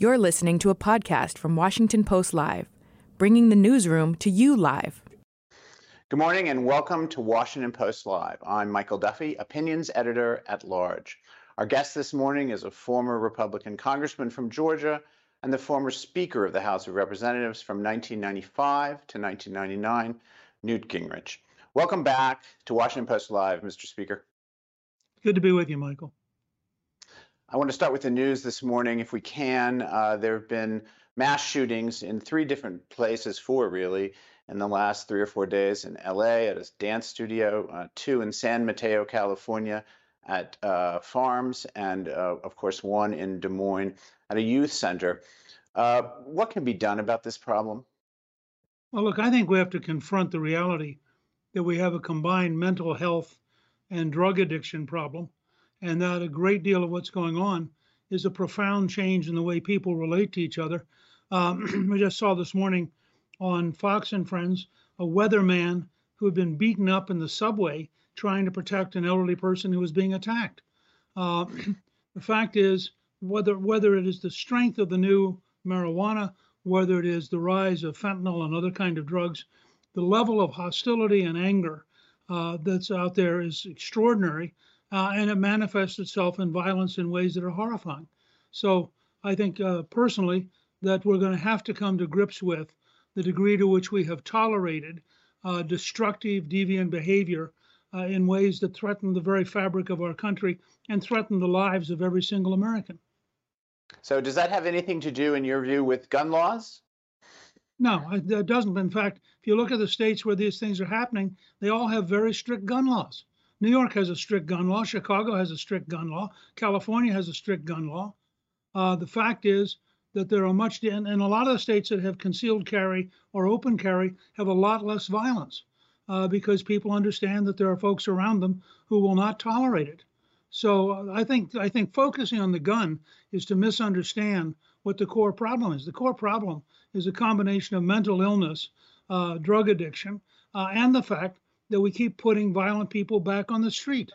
You're listening to a podcast from Washington Post Live, bringing the newsroom to you live. Good morning and welcome to Washington Post Live. I'm Michael Duffy, opinions editor at large. Our guest this morning is a former Republican congressman from Georgia and the former Speaker of the House of Representatives from 1995 to 1999, Newt Gingrich. Welcome back to Washington Post Live, Mr. Speaker. Good to be with you, Michael. I want to start with the news this morning, if we can. Uh, there have been mass shootings in three different places, four really, in the last three or four days in LA at a dance studio, uh, two in San Mateo, California at uh, farms, and uh, of course, one in Des Moines at a youth center. Uh, what can be done about this problem? Well, look, I think we have to confront the reality that we have a combined mental health and drug addiction problem, and that a great deal of what's going on is a profound change in the way people relate to each other. Um, we just saw this morning on Fox and Friends a weatherman who had been beaten up in the subway trying to protect an elderly person who was being attacked. Uh, the fact is, whether whether it is the strength of the new marijuana, whether it is the rise of fentanyl and other kind of drugs, the level of hostility and anger uh, that's out there is extraordinary, uh, and it manifests itself in violence in ways that are horrifying. So I think uh, personally that we're going to have to come to grips with the degree to which we have tolerated uh, destructive, deviant behavior uh, in ways that threaten the very fabric of our country and threaten the lives of every single American. So, does that have anything to do, in your view, with gun laws? No, it doesn't. In fact, if you look at the states where these things are happening, they all have very strict gun laws. New York has a strict gun law. Chicago has a strict gun law. California has a strict gun law. Uh, the fact is that there are much, and, and, a lot of the states that have concealed carry or open carry have a lot less violence uh, because people understand that there are folks around them who will not tolerate it. So uh, I think I think focusing on the gun is to misunderstand what the core problem is. The core problem is a combination of mental illness, uh, drug addiction, uh, and the fact that we keep putting violent people back on the street.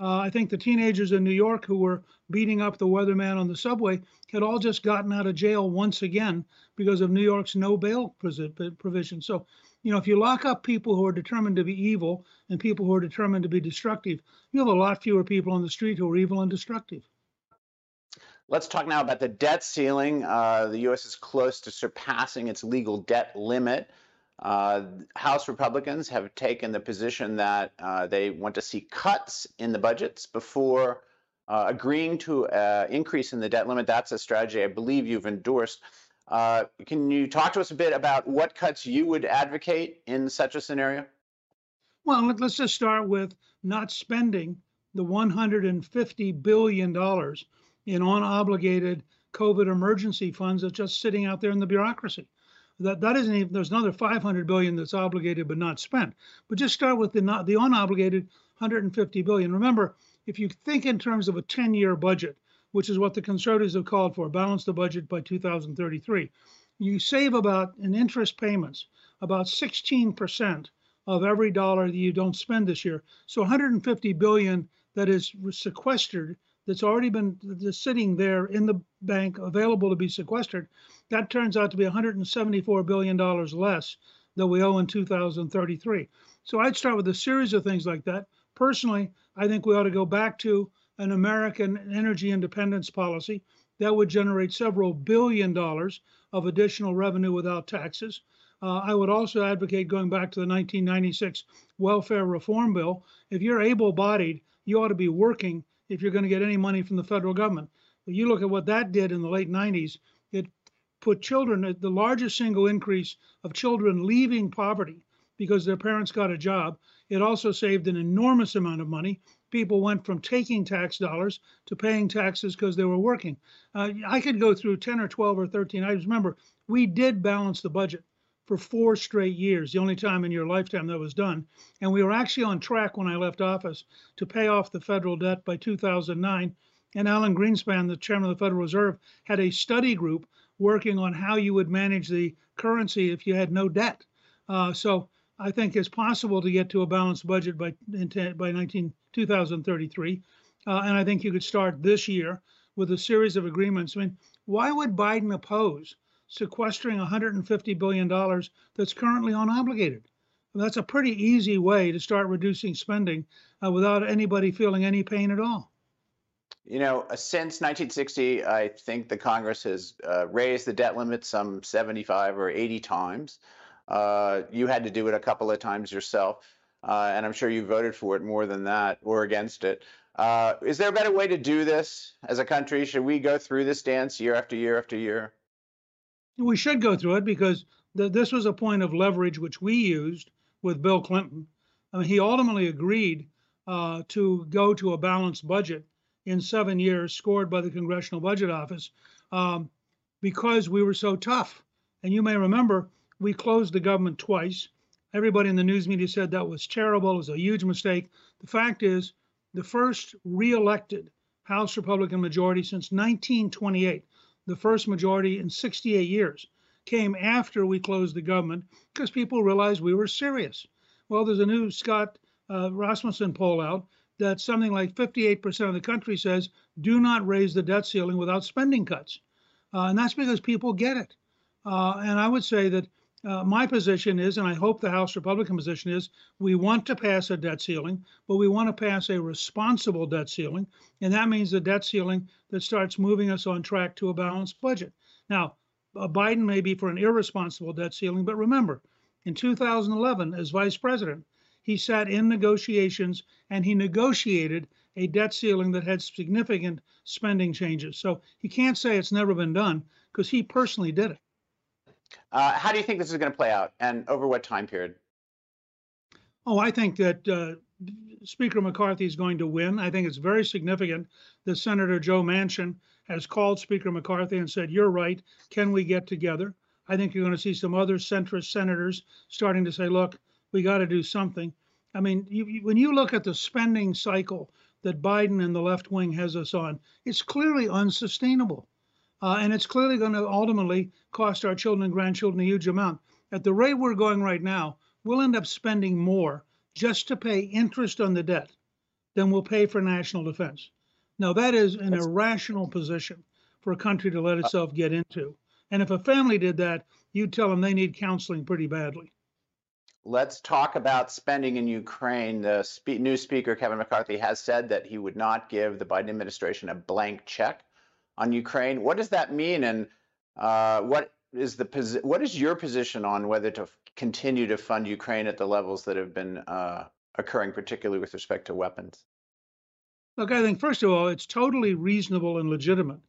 Uh, I think the teenagers in New York who were beating up the weatherman on the subway had all just gotten out of jail once again because of New York's no bail provision. So you know, if you lock up people who are determined to be evil and people who are determined to be destructive, you have a lot fewer people on the street who are evil and destructive. Let's talk now about the debt ceiling. Uh, the U.S. is close to surpassing its legal debt limit. Uh, House Republicans have taken the position that uh, they want to see cuts in the budgets before uh, agreeing to uh, increase in the debt limit. That's a strategy I believe you've endorsed. Uh, can you talk to us a bit about what cuts you would advocate in such a scenario? Well, let's just start with not spending the $150 billion in unobligated COVID emergency funds that's just sitting out there in the bureaucracy. That that isn't even. There's another 500 billion that's obligated but not spent. But just start with the not the unobligated 150 billion. Remember, if you think in terms of a 10-year budget, which is what the conservatives have called for, balance the budget by 2033. You save about in interest payments about 16% of every dollar that you don't spend this year. So 150 billion that is sequestered that's already been sitting there in the bank available to be sequestered, that turns out to be 174 billion dollars less that we owe in 2033. So I'd start with a series of things like that. Personally, I think we ought to go back to an American energy independence policy that would generate several billion dollars of additional revenue without taxes. Uh, I would also advocate going back to the 1996 welfare reform bill. If you're able bodied, you ought to be working if you're going to get any money from the federal government. But you look at what that did in the late 90s, it put children at the largest single increase of children leaving poverty because their parents got a job. It also saved an enormous amount of money people went from taking tax dollars to paying taxes because they were working. Uh, I could go through 10 or 12 or 13 items. Remember, we did balance the budget for four straight years, the only time in your lifetime that was done. And we were actually on track when I left office to pay off the federal debt by 2009. And Alan Greenspan, the chairman of the Federal Reserve, had a study group working on how you would manage the currency if you had no debt. Uh, so I think it's possible to get to a balanced budget by by 19, 2033. Uh, and I think you could start this year with a series of agreements. I mean, why would Biden oppose sequestering $150 billion that's currently unobligated? That's a pretty easy way to start reducing spending uh, without anybody feeling any pain at all. You know, uh, since 1960, I think the Congress has uh, raised the debt limit some 75 or 80 times. Uh, you had to do it a couple of times yourself, uh, and I'm sure you voted for it more than that or against it. Is there a better way to do this as a country? Should we go through this dance year after year after year? We should go through it because this was a point of leverage which we used with Bill Clinton. I mean, he ultimately agreed uh, to go to a balanced budget in seven years, scored by the Congressional Budget Office, um, because we were so tough. And you may remember we closed the government twice. Everybody in the news media said that was terrible, it was a huge mistake. The fact is, the first reelected House Republican majority since 1928, the first majority in 68 years, came after we closed the government because people realized we were serious. Well, there's a new Scott uh, Rasmussen poll out that something like 58% of the country says do not raise the debt ceiling without spending cuts. Uh, and that's because people get it. Uh, and I would say that uh, my position is, and I hope the House Republican position is, we want to pass a debt ceiling, but we want to pass a responsible debt ceiling. And that means a debt ceiling that starts moving us on track to a balanced budget. Now, uh, Biden may be for an irresponsible debt ceiling, but remember, in 2011, as vice president, he sat in negotiations and he negotiated a debt ceiling that had significant spending changes. So he can't say it's never been done because he personally did it. Uh, how do you think this is going to play out and over what time period? Oh, I think that uh, Speaker McCarthy is going to win. I think it's very significant that Senator Joe Manchin has called Speaker McCarthy and said, You're right. Can we get together? I think you're going to see some other centrist senators starting to say, Look, we got to do something. I mean, you, you, when you look at the spending cycle that Biden and the left wing has us on, it's clearly unsustainable. Uh, and it's clearly going to ultimately cost our children and grandchildren a huge amount. At the rate we're going right now, we'll end up spending more just to pay interest on the debt than we'll pay for national defense. Now, that is an That's... irrational position for a country to let uh itself get into. And if a family did that, you'd tell them they need counseling pretty badly. Let's talk about spending in Ukraine. The spe- new speaker, Kevin McCarthy, has said that he would not give the Biden administration a blank check on Ukraine. What does that mean, and uh, what is the posi- what is your position on whether to f- continue to fund Ukraine at the levels that have been uh, occurring, particularly with respect to weapons? Look, I think first of all, it's totally reasonable and legitimate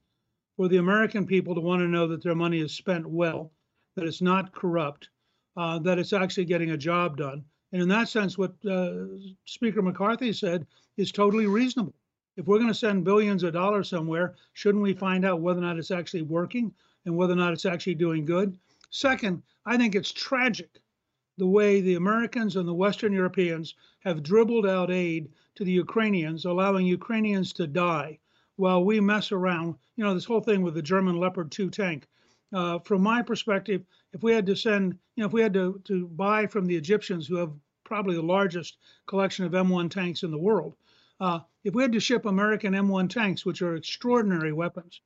for the American people to want to know that their money is spent well, that it's not corrupt, uh, that it's actually getting a job done. And in that sense, what uh, Speaker McCarthy said is totally reasonable if we're going to send billions of dollars somewhere, shouldn't we find out whether or not it's actually working and whether or not it's actually doing good? Second, I think it's tragic the way the Americans and the Western Europeans have dribbled out aid to the Ukrainians, allowing Ukrainians to die while we mess around. You know, this whole thing with the German Leopard 2 tank. Uh, from my perspective, if we had to send, you know, if we had to, to buy from the Egyptians, who have probably the largest collection of M1 tanks in the world, uh, if we had to ship American M1 tanks, which are extraordinary weapons,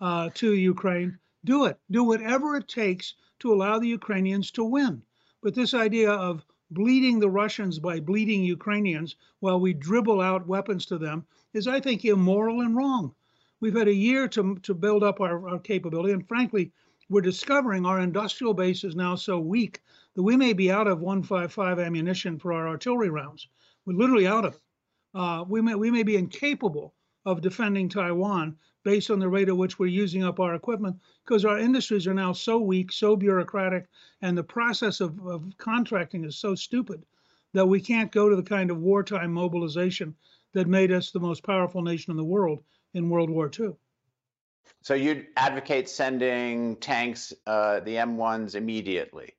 uh, to Ukraine, do it. Do whatever it takes to allow the Ukrainians to win. But this idea of bleeding the Russians by bleeding Ukrainians while we dribble out weapons to them is, I think, immoral and wrong. We've had a year to, to build up our, our capability, and frankly, we're discovering our industrial base is now so weak that we may be out of 155 ammunition for our artillery rounds. We're literally out of it uh, we may we may be incapable of defending Taiwan based on the rate at which we're using up our equipment because our industries are now so weak, so bureaucratic, and the process of, of contracting is so stupid that we can't go to the kind of wartime mobilization that made us the most powerful nation in the world in World War II. So you'd advocate sending tanks, uh, the M1s, immediately?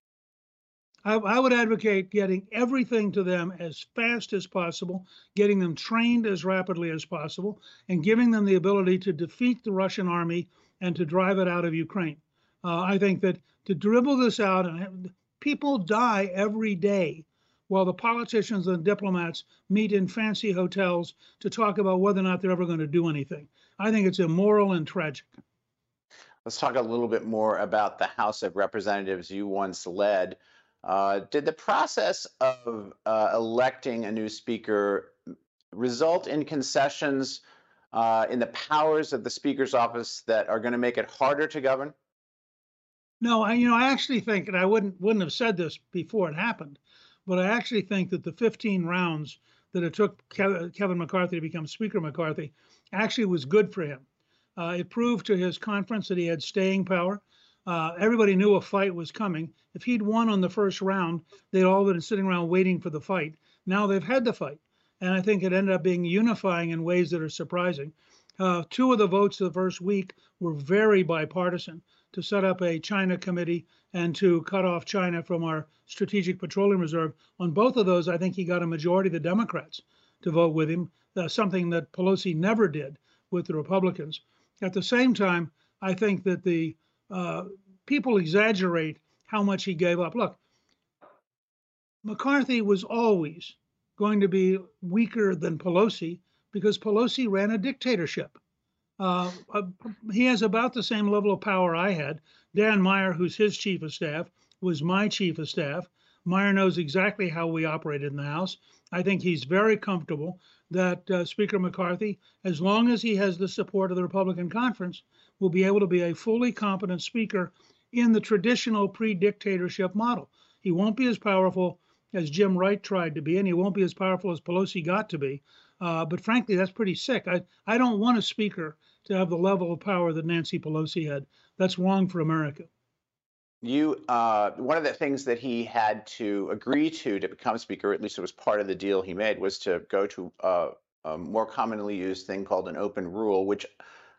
I, I, would advocate getting everything to them as fast as possible, getting them trained as rapidly as possible, and giving them the ability to defeat the Russian army and to drive it out of Ukraine. Uh, I think that to dribble this out, and people die every day while the politicians and diplomats meet in fancy hotels to talk about whether or not they're ever going to do anything. I think it's immoral and tragic. Let's talk a little bit more about the House of Representatives you once led. Uh, did the process of uh, electing a new speaker result in concessions uh, in the powers of the speaker's office that are going to make it harder to govern? No, I you know I actually think, and I wouldn't wouldn't have said this before it happened, but I actually think that the 15 rounds that it took Kevin McCarthy to become Speaker McCarthy actually was good for him. Uh, it proved to his conference that he had staying power. Uh, everybody knew a fight was coming. If he'd won on the first round, they'd all been sitting around waiting for the fight. Now they've had the fight. And I think it ended up being unifying in ways that are surprising. Uh, two of the votes the first week were very bipartisan to set up a China committee and to cut off China from our strategic petroleum reserve. On both of those, I think he got a majority of the Democrats to vote with him, uh, something that Pelosi never did with the Republicans. At the same time, I think that the uh, people exaggerate how much he gave up. Look, McCarthy was always going to be weaker than Pelosi because Pelosi ran a dictatorship. Uh, uh, he has about the same level of power I had. Dan Meyer, who's his chief of staff, was my chief of staff. Meyer knows exactly how we operated in the House. I think he's very comfortable that uh, Speaker McCarthy, as long as he has the support of the Republican conference, will be able to be a fully competent speaker in the traditional pre dictatorship model. He won't be as powerful as Jim Wright tried to be, and he won't be as powerful as Pelosi got to be. Uh, but frankly, that's pretty sick. I, I don't want a speaker to have the level of power that Nancy Pelosi had. That's wrong for America. You, uh, one of the things that he had to agree to to become speaker, at least it was part of the deal he made, was to go to uh, a more commonly used thing called an open rule, which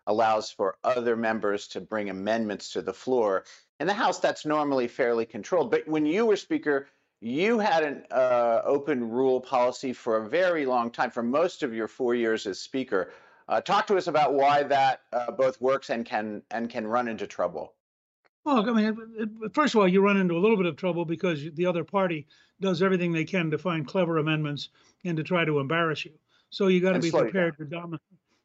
allows for other members to bring amendments to the floor. In the House, that's normally fairly controlled. But when you were speaker, you had an uh, open rule policy for a very long time, for most of your four years as speaker. Uh, talk to us about why that uh, both works and can and can run into trouble. Well, I mean, first of all, you run into a little bit of trouble because the other party does everything they can to find clever amendments and to try to embarrass you. So you got to be prepared to dominate.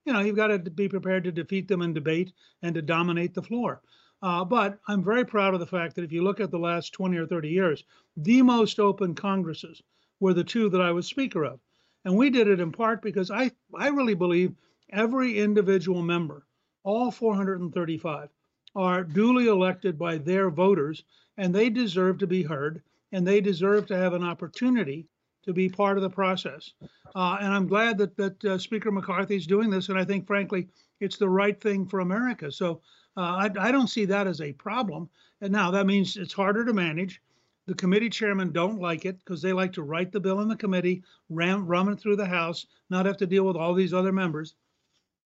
You know, you've got to be prepared to defeat them in debate and to dominate the floor. Uh, but I'm very proud of the fact that if you look at the last 20 or 30 years, the most open Congresses were the two that I was Speaker of. And we did it in part because I, I really believe every individual member, all 435, are duly elected by their voters, and they deserve to be heard, and they deserve to have an opportunity to be part of the process. Uh, and I'm glad that that uh, Speaker McCarthy is doing this, and I think, frankly, it's the right thing for America. So uh, I, I don't see that as a problem. And now that means it's harder to manage. The committee chairmen don't like it because they like to write the bill in the committee, ram, rum it through the House, not have to deal with all these other members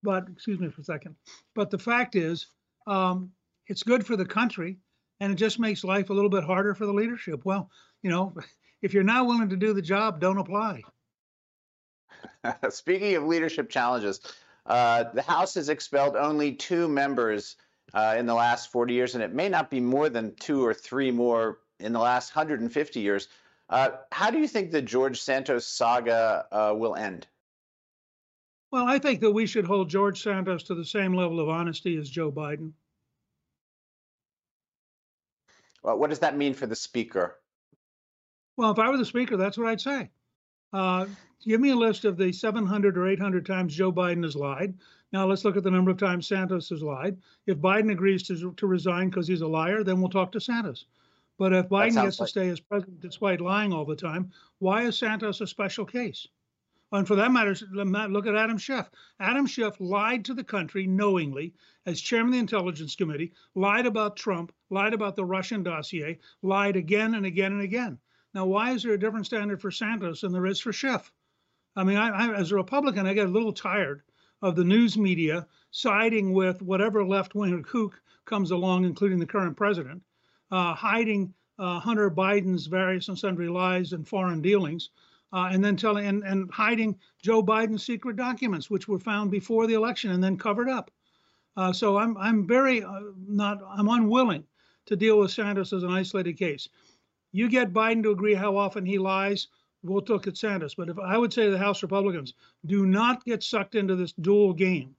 but excuse me for a second. But the fact is, um, it's good for the country, and it just makes life a little bit harder for the leadership. Well, you know, if you're not willing to do the job, don't apply. Speaking of leadership challenges, uh, the House has expelled only two members uh, in the last 40 years, and it may not be more than two or three more in the last 150 years. Uh, how do you think the George Santos saga uh, will end? Well, I think that we should hold George Santos to the same level of honesty as Joe Biden. What does that mean for the speaker? Well, if I were the speaker, that's what I'd say. Uh, give me a list of the 700 or 800 times Joe Biden has lied. Now let's look at the number of times Santos has lied. If Biden agrees to, to resign because he's a liar, then we'll talk to Santos. But if Biden gets like... to stay as president despite lying all the time, why is Santos a special case? And for that matter, look at Adam Schiff. Adam Schiff lied to the country knowingly as chairman of the Intelligence Committee, lied about Trump, lied about the Russian dossier, lied again and again and again. Now, why is there a different standard for Santos than there is for Schiff? I mean, I, I, as a Republican, I get a little tired of the news media siding with whatever left wing kook comes along, including the current president, uh, hiding uh, Hunter Biden's various and sundry lies and foreign dealings uh, and then telling and, and hiding Joe Biden's secret documents, which were found before the election and then covered up. Uh, so I'm I'm very uh, not I'm unwilling to deal with Santos as an isolated case. You get Biden to agree how often he lies, we'll look at Santos. But if I would say to the House Republicans, do not get sucked into this dual game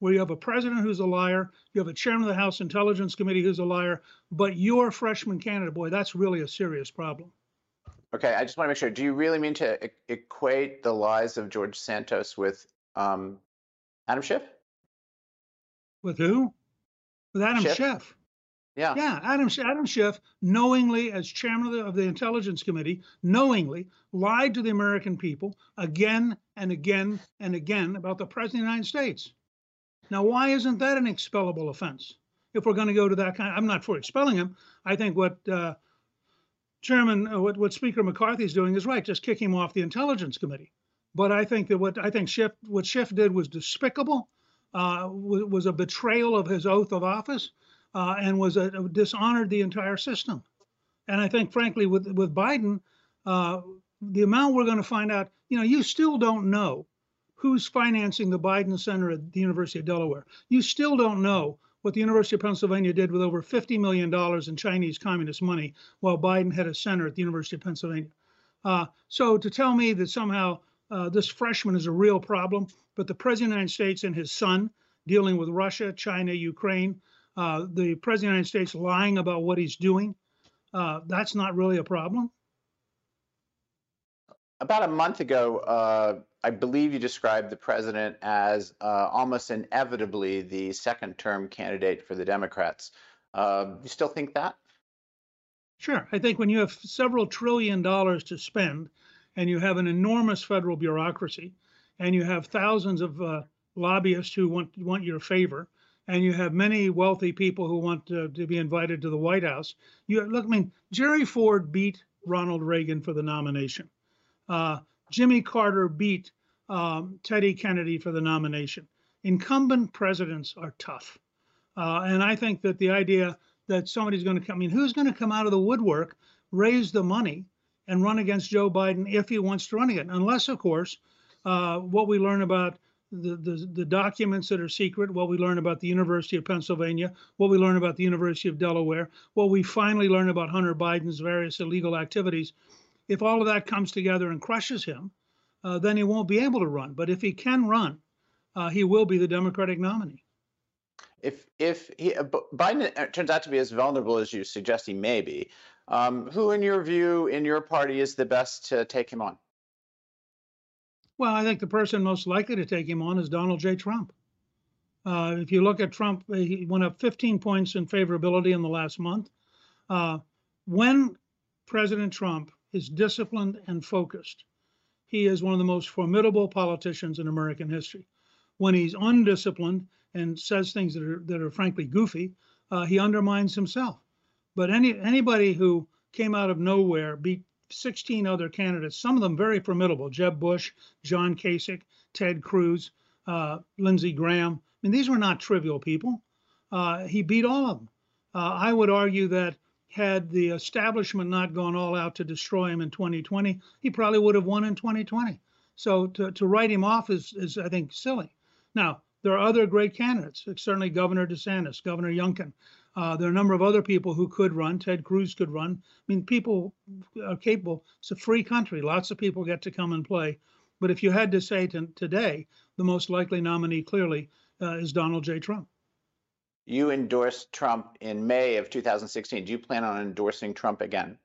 where you have a president who's a liar, you have a chairman of the House Intelligence Committee who's a liar, but you're freshman candidate, boy, that's really a serious problem. Okay, I just want to make sure. Do you really mean to e- equate the lies of George Santos with um, Adam Schiff? With who? With Adam Schiff? Schiff. Yeah. Yeah, Adam Adam Schiff, knowingly as chairman of the, of the Intelligence Committee, knowingly lied to the American people again and again and again about the president of the United States. Now, why isn't that an expellable offense? If we're going to go to that kind, I'm not for expelling him. I think what uh, Chairman, uh, what what Speaker McCarthy is doing is right. Just kick him off the Intelligence Committee. But I think that what I think Schiff what Schiff did was despicable, uh, was, was a betrayal of his oath of office uh, and was a, dishonored the entire system. And I think, frankly, with with Biden, uh, the amount we're going to find out, you know, you still don't know who's financing the Biden Center at the University of Delaware. You still don't know what the University of Pennsylvania did with over $50 million in Chinese communist money while Biden had a center at the University of Pennsylvania. Uh, so to tell me that somehow uh, this freshman is a real problem, but the President of the United States and his son dealing with Russia, China, Ukraine, uh, the President of the United States lying about what he's doing, uh, that's not really a problem. About a month ago, uh, I believe you described the president as uh, almost inevitably the second term candidate for the Democrats. Uh, you still think that? Sure. I think when you have several trillion dollars to spend and you have an enormous federal bureaucracy and you have thousands of uh, lobbyists who want, want your favor and you have many wealthy people who want to, to be invited to the White House, you look, I mean, Jerry Ford beat Ronald Reagan for the nomination. Uh, Jimmy Carter beat um, Teddy Kennedy for the nomination. Incumbent presidents are tough. Uh, and I think that the idea that somebody's going to come, I mean, who's going to come out of the woodwork, raise the money, and run against Joe Biden if he wants to run again? Unless, of course, uh, what we learn about the, the, the documents that are secret, what we learn about the University of Pennsylvania, what we learn about the University of Delaware, what we finally learn about Hunter Biden's various illegal activities if all of that comes together and crushes him, uh, then he won't be able to run. But if he can run, uh, he will be the Democratic nominee. If if he, uh, Biden uh, turns out to be as vulnerable as you suggest he may be, um, who, in your view, in your party, is the best to take him on? Well, I think the person most likely to take him on is Donald J. Trump. Uh, if you look at Trump, uh, he went up 15 points in favorability in the last month. when President Trump is disciplined and focused. He is one of the most formidable politicians in American history. When he's undisciplined and says things that are that are frankly goofy, uh, he undermines himself. But any anybody who came out of nowhere beat 16 other candidates, some of them very formidable: Jeb Bush, John Kasich, Ted Cruz, uh, Lindsey Graham. I mean, these were not trivial people. Uh, he beat all of them. Uh, I would argue that had the establishment not gone all out to destroy him in 2020, he probably would have won in 2020. So to, to write him off is, is, I think, silly. Now, there are other great candidates, certainly Governor DeSantis, Governor Youngkin. Uh, there are a number of other people who could run. Ted Cruz could run. I mean, people are capable. It's a free country. Lots of people get to come and play. But if you had to say to, today, the most likely nominee clearly uh, is Donald J. Trump you endorsed Trump in May of 2016. Do you plan on endorsing Trump again?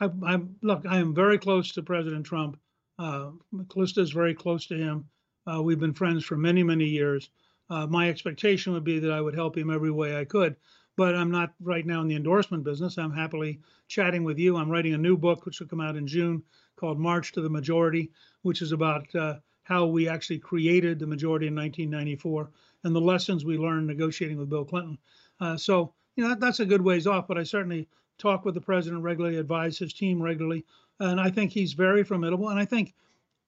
I, I look. I am very close to President Trump. Uh, Calista is very close to him. Uh, we've been friends for many, many years. Uh, my expectation would be that I would help him every way I could, but I'm not right now in the endorsement business. I'm happily chatting with you. I'm writing a new book, which will come out in June, called March to the Majority, which is about uh, how we actually created the majority in 1994 and the lessons we learned negotiating with Bill Clinton. Uh, so, you know, that, that's a good ways off, but I certainly talk with the president regularly, advise his team regularly, and I think he's very formidable. And I think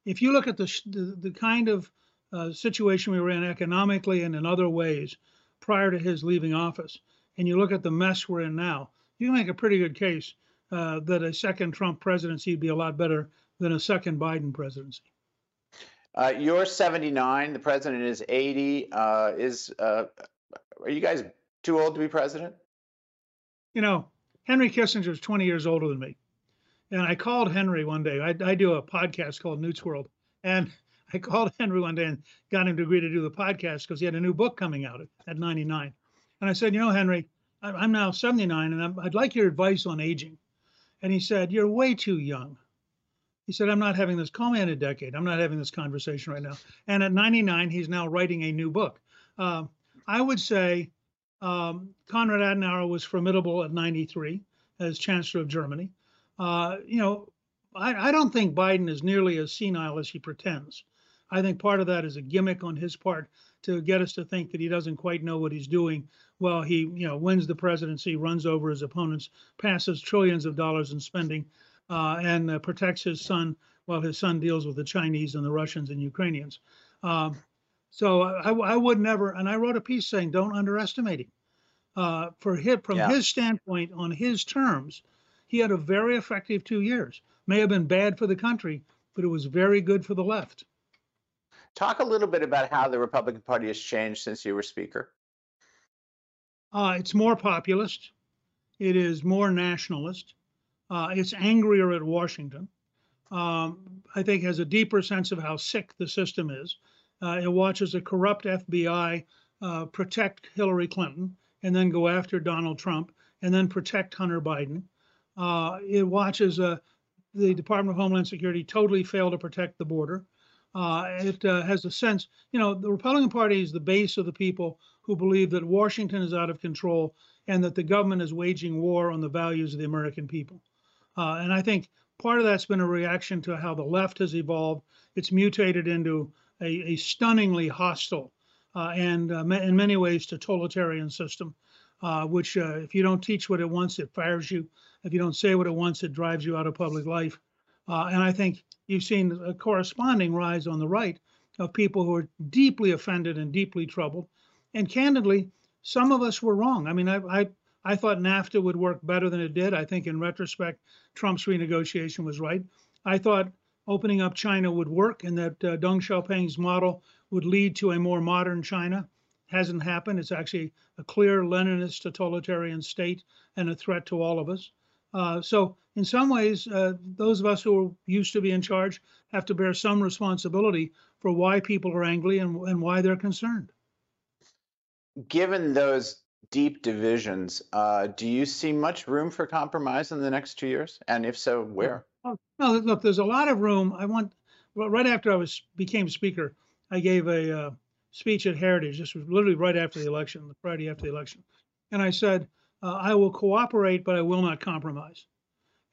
if you look at the the, the kind of uh, situation we were in economically and in other ways prior to his leaving office, and you look at the mess we're in now, you can make a pretty good case uh, that a second Trump presidency would be a lot better than a second Biden presidency. Uh, you're 79. The president is 80. Uh, is uh, are you guys too old to be president? You know, Henry Kissinger is 20 years older than me, and I called Henry one day. I, I do a podcast called Newt's World, and I called Henry one day and got him to agree to do the podcast because he had a new book coming out at, at 99. And I said, you know, Henry, I, I'm now 79 and I'm, I'd like your advice on aging. And he said, you're way too young. He said, I'm not having this, call me in a decade. I'm not having this conversation right now. And at 99, he's now writing a new book. Uh, I would say um, Konrad Adenauer was formidable at 93 as Chancellor of Germany. Uh, you know, I, I, don't think Biden is nearly as senile as he pretends. I think part of that is a gimmick on his part to get us to think that he doesn't quite know what he's doing. Well, he, you know, wins the presidency, runs over his opponents, passes trillions of dollars in spending, uh, and uh, protects his son while his son deals with the Chinese and the Russians and Ukrainians. Um, so I, I, would never, and I wrote a piece saying, don't underestimate him. Uh, for him, from yeah. his standpoint, on his terms, he had a very effective two years. May have been bad for the country, but it was very good for the left. Talk a little bit about how the Republican Party has changed since you were Speaker. Uh, it's more populist. It is more nationalist. Uh, it's angrier at Washington. Um, I think has a deeper sense of how sick the system is. Uh, it watches a corrupt FBI uh, protect Hillary Clinton and then go after Donald Trump and then protect Hunter Biden. Uh, it watches uh, the Department of Homeland Security totally fail to protect the border. Uh, it has a sense, you know, the Republican Party is the base of the people who believe that Washington is out of control and that the government is waging war on the values of the American people. Uh, and I think part of that's been a reaction to how the left has evolved. It's mutated into a, a stunningly hostile uh, and uh, in many ways totalitarian system, uh, which uh, if you don't teach what it wants, it fires you. If you don't say what it wants, it drives you out of public life. Uh, and I think you've seen a corresponding rise on the right of people who are deeply offended and deeply troubled. And candidly, some of us were wrong. I mean, I, I I thought NAFTA would work better than it did. I think in retrospect, Trump's renegotiation was right. I thought opening up China would work and that uh, Deng Xiaoping's model would lead to a more modern China. Hasn't happened. It's actually a clear Leninist totalitarian state and a threat to all of us. Uh, so, in some ways, uh, those of us who are used to be in charge have to bear some responsibility for why people are angry and, and why they're concerned. Given those deep divisions. Uh, do you see much room for compromise in the next two years? And if so, where? Oh, no, look, there's a lot of room. I want, well, right after I was became speaker, I gave a uh, speech at Heritage. This was literally right after the election, the Friday after the election. And I said, uh, I will cooperate, but I will not compromise.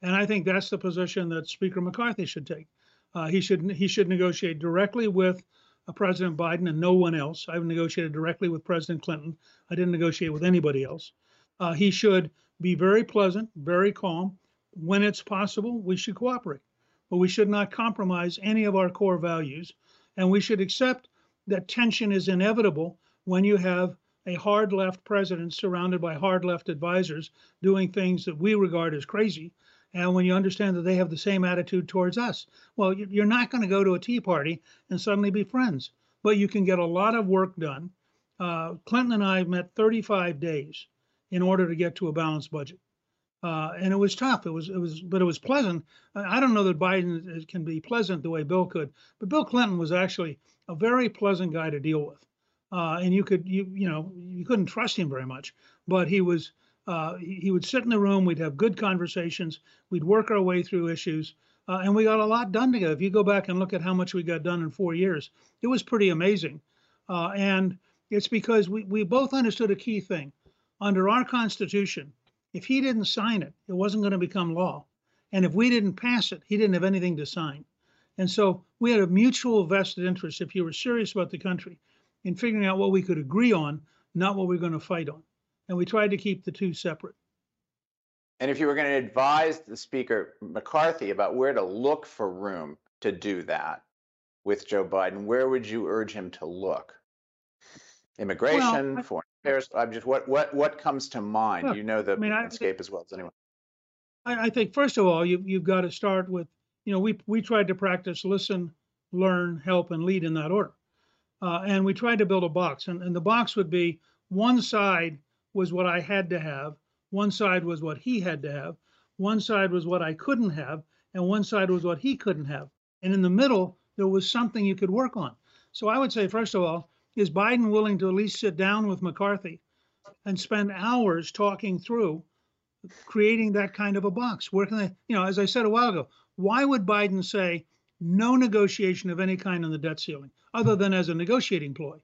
And I think that's the position that Speaker McCarthy should take. Uh, he should he should negotiate directly with President Biden and no one else. I've negotiated directly with President Clinton. I didn't negotiate with anybody else. Uh, he should be very pleasant, very calm. When it's possible, we should cooperate, but we should not compromise any of our core values. And we should accept that tension is inevitable when you have a hard left president surrounded by hard left advisors doing things that we regard as crazy and when you understand that they have the same attitude towards us. Well, you're not going to go to a tea party and suddenly be friends, but you can get a lot of work done. Uh, Clinton and I met 35 days in order to get to a balanced budget. Uh, and it was tough. It was, it was, but it was pleasant. I don't know that Biden can be pleasant the way Bill could, but Bill Clinton was actually a very pleasant guy to deal with. Uh, and you could, you, you know, you couldn't trust him very much, but he was, uh, he would sit in the room. We'd have good conversations. We'd work our way through issues, uh, and we got a lot done together. If you go back and look at how much we got done in four years, it was pretty amazing. Uh, and it's because we, we both understood a key thing. Under our Constitution, if he didn't sign it, it wasn't going to become law. And if we didn't pass it, he didn't have anything to sign. And so we had a mutual vested interest, if you were serious about the country, in figuring out what we could agree on, not what we are going to fight on and we tried to keep the two separate. And if you were going to advise the Speaker McCarthy about where to look for room to do that with Joe Biden, where would you urge him to look? Immigration, well, foreign affairs. I'm just what what what comes to mind? Look, you know the I mean, landscape as well as anyone. I, I think first of all, you you've got to start with you know we we tried to practice listen, learn, help, and lead in that order, uh, and we tried to build a box, and, and the box would be one side was what I had to have, one side was what he had to have, one side was what I couldn't have, and one side was what he couldn't have. And in the middle there was something you could work on. So I would say, first of all, is Biden willing to at least sit down with McCarthy and spend hours talking through creating that kind of a box? Where can they, you know, as I said a while ago, why would Biden say no negotiation of any kind on the debt ceiling, other than as a negotiating ploy?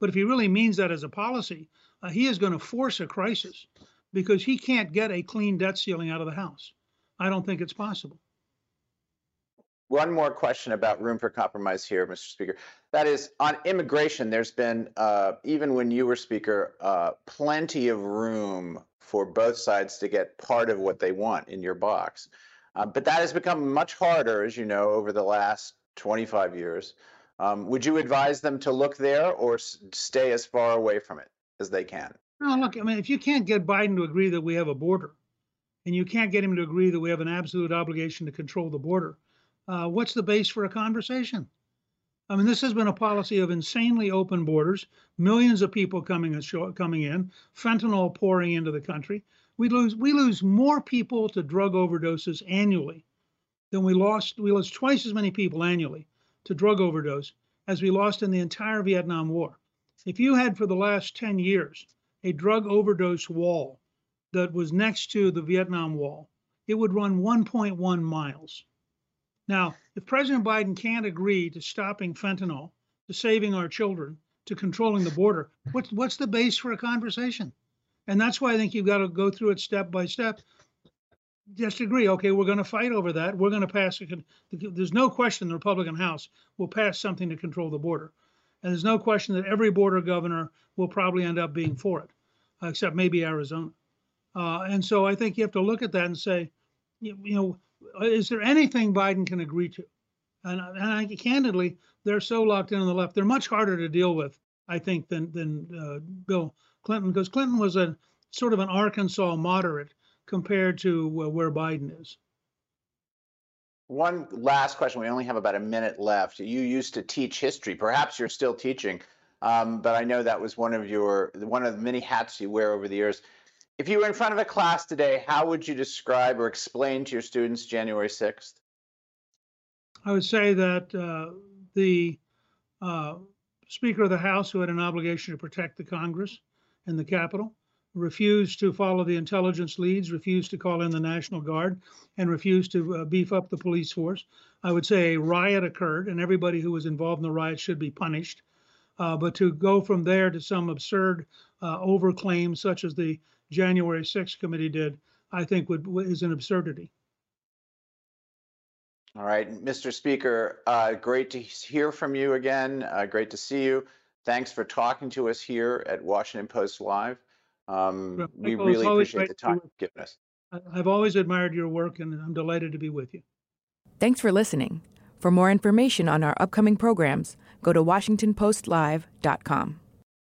But if he really means that as a policy, uh, he is going to force a crisis because he can't get a clean debt ceiling out of the House. I don't think it's possible. One more question about room for compromise here, Mr. Speaker. That is on immigration. There's been, uh, even when you were Speaker, uh, plenty of room for both sides to get part of what they want in your box. Uh, but that has become much harder, as you know, over the last 25 years. Um, would you advise them to look there or s- stay as far away from it as they can? No, look, I mean, if you can't get Biden to agree that we have a border, and you can't get him to agree that we have an absolute obligation to control the border, uh, what's the base for a conversation? I mean, this has been a policy of insanely open borders, millions of people coming coming in, fentanyl pouring into the country. We lose we lose more people to drug overdoses annually than we lost. We lost twice as many people annually to drug overdose as we lost in the entire Vietnam War. If you had for the last 10 years a drug overdose wall that was next to the Vietnam Wall, it would run 1.1 miles. Now, if President Biden can't agree to stopping fentanyl, to saving our children, to controlling the border, what's what's the base for a conversation? And that's why I think you've got to go through it step by step. Just agree, okay, we're going to fight over that. We're going to pass. A, there's no question the Republican House will pass something to control the border, and there's no question that every border governor will probably end up being for it, except maybe Arizona. Uh, and so I think you have to look at that and say, you, you know, is there anything Biden can agree to? And, and I, candidly, they're so locked in on the left. They're much harder to deal with, I think, than than uh, Bill Clinton, because Clinton was a sort of an Arkansas moderate compared to uh, where Biden is. One last question. We only have about a minute left. You used to teach history. Perhaps you're still teaching, um, but I know that was one of your one of the many hats you wear over the years. If you were in front of a class today, how would you describe or explain to your students January 6th? I would say that uh, the uh, Speaker of the House, who had an obligation to protect the Congress and the Capitol, refused to follow the intelligence leads, refused to call in the National Guard, and refused to uh, beef up the police force. I would say a riot occurred, and everybody who was involved in the riot should be punished. Uh, but to go from there to some absurd uh, overclaim, such as the January 6th committee did, I think would is an absurdity. All right, Mr. Speaker, uh, great to hear from you again. Uh, great to see you. Thanks for talking to us here at Washington Post Live. Um, we really appreciate the time you've given us. I've always admired your work, and I'm delighted to be with you. Thanks for listening. For more information on our upcoming programs, go to WashingtonPostLive.com.